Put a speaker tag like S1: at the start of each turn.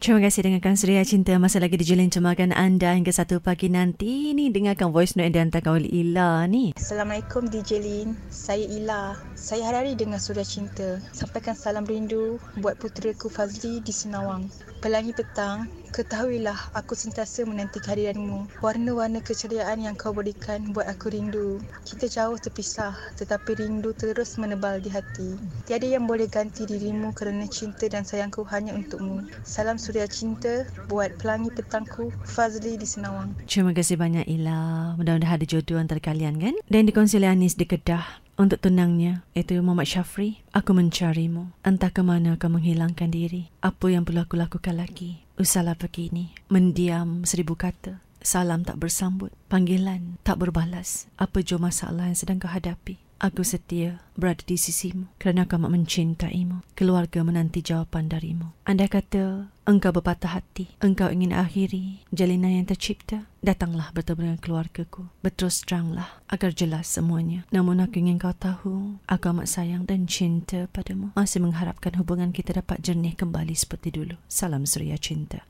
S1: Terima kasih dengarkan Suria Cinta. Masa lagi dijalin cemakan anda Hingga satu pagi nanti. Ni dengarkan voice note yang dihantarkan oleh Ila ni.
S2: Assalamualaikum DJ Lin. Saya Ila Saya hari-hari dengar Suria Cinta Sampaikan salam rindu Buat puteraku Fazli di Senawang Pelangi petang, ketahuilah aku sentiasa menanti kehadiranmu. Warna-warna keceriaan yang kau berikan buat aku rindu. Kita jauh terpisah tetapi rindu terus menebal di hati. Tiada yang boleh ganti dirimu kerana cinta dan sayangku hanya untukmu. Salam suria cinta buat pelangi petangku Fazli di Senawang.
S1: Terima kasih banyak Ila Mudah-mudahan ada jodoh antara kalian kan Dan dikongsi oleh Anis di Kedah untuk tunangnya, iaitu Muhammad Syafri, aku mencarimu. Entah ke mana kau menghilangkan diri. Apa yang perlu aku lakukan lagi? Usahlah begini. Mendiam seribu kata. Salam tak bersambut. Panggilan tak berbalas. Apa jua masalah yang sedang kau hadapi? Aku setia berada di sisimu kerana aku amat mencintaimu. Keluarga menanti jawapan darimu. Anda kata engkau berpatah hati, engkau ingin akhiri jalinan yang tercipta, datanglah bertemu dengan keluargaku. Berterus teranglah agar jelas semuanya. Namun aku ingin kau tahu, aku amat sayang dan cinta padamu. Masih mengharapkan hubungan kita dapat jernih kembali seperti dulu. Salam Suria Cinta.